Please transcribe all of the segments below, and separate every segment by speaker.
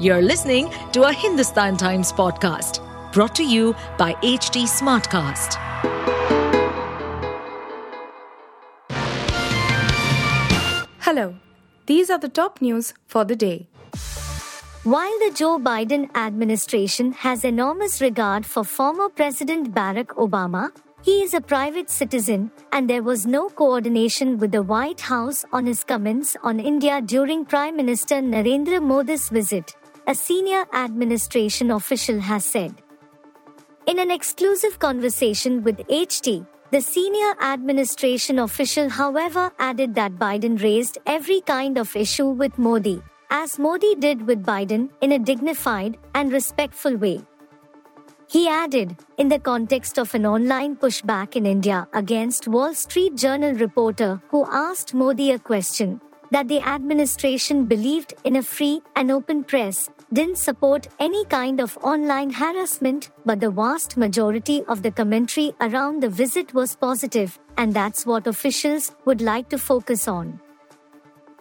Speaker 1: You're listening to a Hindustan Times podcast brought to you by HT Smartcast.
Speaker 2: Hello, these are the top news for the day.
Speaker 3: While the Joe Biden administration has enormous regard for former President Barack Obama, he is a private citizen, and there was no coordination with the White House on his comments on India during Prime Minister Narendra Modi's visit, a senior administration official has said. In an exclusive conversation with HT, the senior administration official, however, added that Biden raised every kind of issue with Modi, as Modi did with Biden in a dignified and respectful way. He added, in the context of an online pushback in India against Wall Street Journal reporter who asked Modi a question, that the administration believed in a free and open press, didn't support any kind of online harassment, but the vast majority of the commentary around the visit was positive, and that's what officials would like to focus on.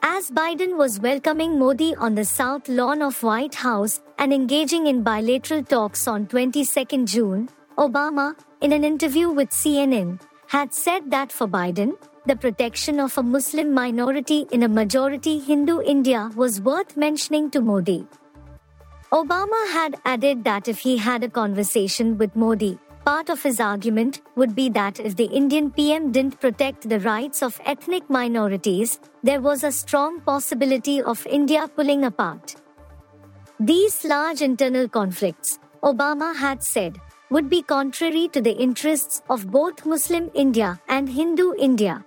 Speaker 3: As Biden was welcoming Modi on the South Lawn of White House and engaging in bilateral talks on 22 June, Obama, in an interview with CNN, had said that for Biden, the protection of a Muslim minority in a majority Hindu India was worth mentioning to Modi. Obama had added that if he had a conversation with Modi, Part of his argument would be that if the Indian PM didn't protect the rights of ethnic minorities, there was a strong possibility of India pulling apart. These large internal conflicts, Obama had said, would be contrary to the interests of both Muslim India and Hindu India.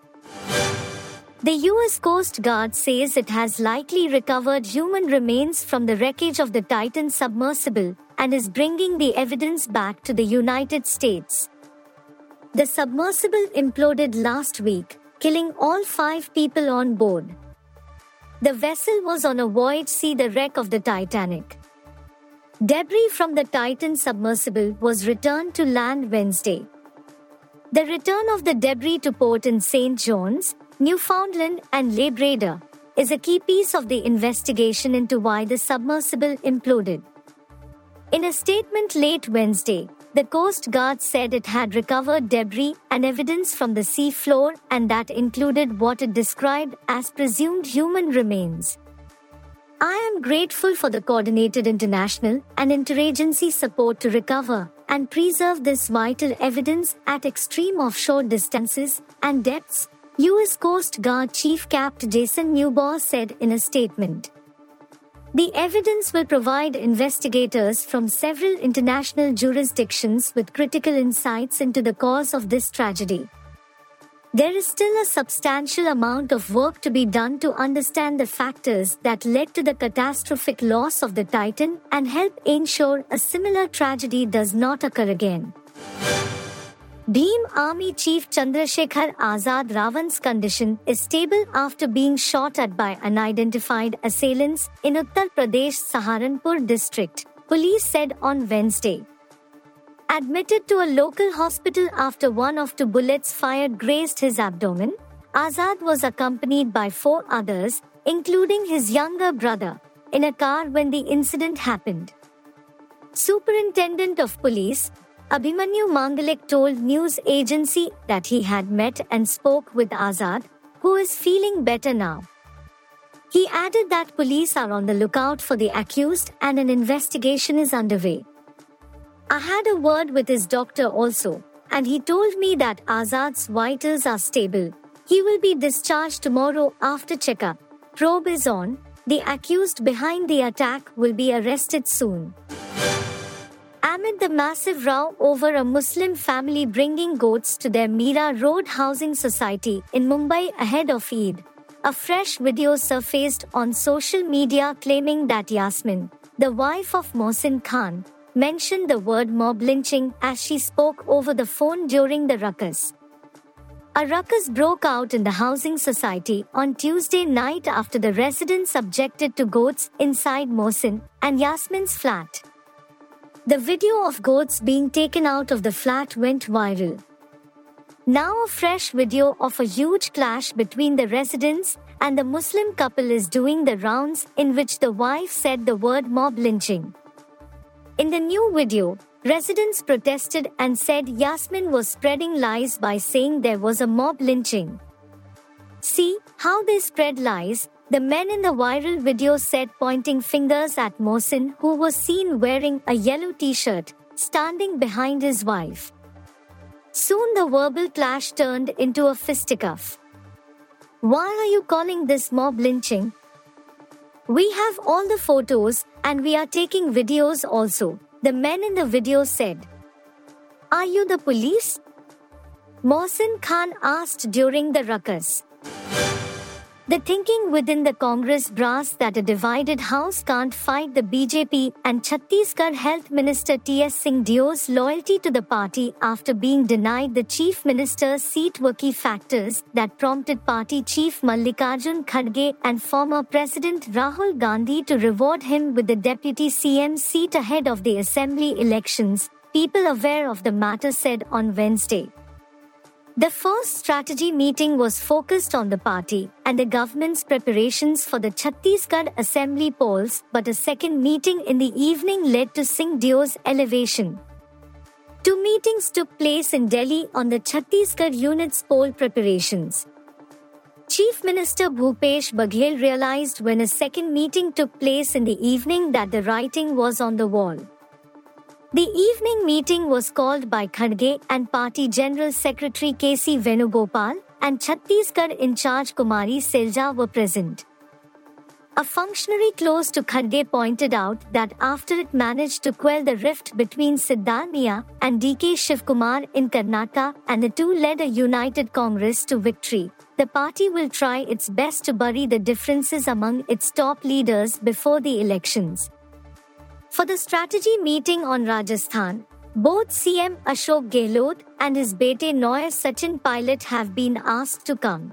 Speaker 3: The US Coast Guard says it has likely recovered human remains from the wreckage of the Titan submersible and is bringing the evidence back to the United States. The submersible imploded last week, killing all five people on board. The vessel was on a voyage see the wreck of the Titanic. Debris from the Titan submersible was returned to land Wednesday. The return of the debris to port in St. John's, Newfoundland and Labrador is a key piece of the investigation into why the submersible imploded. In a statement late Wednesday, the Coast Guard said it had recovered debris and evidence from the sea floor and that included what it described as presumed human remains. I am grateful for the coordinated international and interagency support to recover and preserve this vital evidence at extreme offshore distances and depths U.S. Coast Guard Chief Capt. Jason Neubauer said in a statement. The evidence will provide investigators from several international jurisdictions with critical insights into the cause of this tragedy. There is still a substantial amount of work to be done to understand the factors that led to the catastrophic loss of the Titan and help ensure a similar tragedy does not occur again. Bhim Army Chief Chandrashekhar Azad Ravan's condition is stable after being shot at by unidentified assailants in Uttar Pradesh Saharanpur district, police said on Wednesday. Admitted to a local hospital after one of two bullets fired grazed his abdomen, Azad was accompanied by four others, including his younger brother, in a car when the incident happened. Superintendent of Police, Abhimanyu Mangalik told news agency that he had met and spoke with Azad, who is feeling better now. He added that police are on the lookout for the accused and an investigation is underway. I had a word with his doctor also, and he told me that Azad's vitals are stable. He will be discharged tomorrow after checkup. Probe is on. The accused behind the attack will be arrested soon. Amid the massive row over a Muslim family bringing goats to their Mira Road Housing Society in Mumbai ahead of Eid, a fresh video surfaced on social media claiming that Yasmin, the wife of Mohsin Khan, mentioned the word mob lynching as she spoke over the phone during the ruckus. A ruckus broke out in the housing society on Tuesday night after the residents objected to goats inside Mohsin and Yasmin's flat. The video of goats being taken out of the flat went viral. Now, a fresh video of a huge clash between the residents and the Muslim couple is doing the rounds, in which the wife said the word mob lynching. In the new video, residents protested and said Yasmin was spreading lies by saying there was a mob lynching. See how they spread lies, the men in the viral video said, pointing fingers at Mohsin, who was seen wearing a yellow t shirt, standing behind his wife. Soon the verbal clash turned into a fisticuff. Why are you calling this mob lynching? We have all the photos and we are taking videos also, the men in the video said. Are you the police? Mohsin Khan asked during the ruckus. The thinking within the Congress brass that a divided house can't fight the BJP and Chhattisgarh Health Minister T.S. Singh Deo's loyalty to the party after being denied the Chief Minister's seat were key factors that prompted party chief Mallikarjun Kharge and former President Rahul Gandhi to reward him with the deputy CM seat ahead of the assembly elections, people aware of the matter said on Wednesday. The first strategy meeting was focused on the party and the government's preparations for the Chhattisgarh assembly polls, but a second meeting in the evening led to Singh Deo's elevation. Two meetings took place in Delhi on the Chhattisgarh unit's poll preparations. Chief Minister Bhupesh Baghel realized when a second meeting took place in the evening that the writing was on the wall. The evening meeting was called by Kharge and Party General Secretary K.C. Venugopal and Chhattisgarh in charge Kumari Selja were present. A functionary close to Kharge pointed out that after it managed to quell the rift between Siddaramaiah and DK Shivakumar in Karnataka and the two led a united Congress to victory, the party will try its best to bury the differences among its top leaders before the elections. For the strategy meeting on Rajasthan, both CM Ashok Gehlot and his bete noire Sachin Pilot have been asked to come.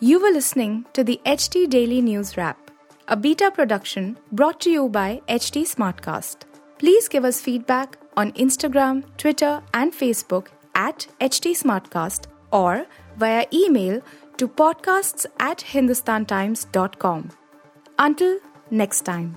Speaker 2: You were listening to the HT Daily News Wrap, a beta production brought to you by HT Smartcast. Please give us feedback on Instagram, Twitter, and Facebook at HT Smartcast or via email to podcasts at hindustantimes.com. Until next time.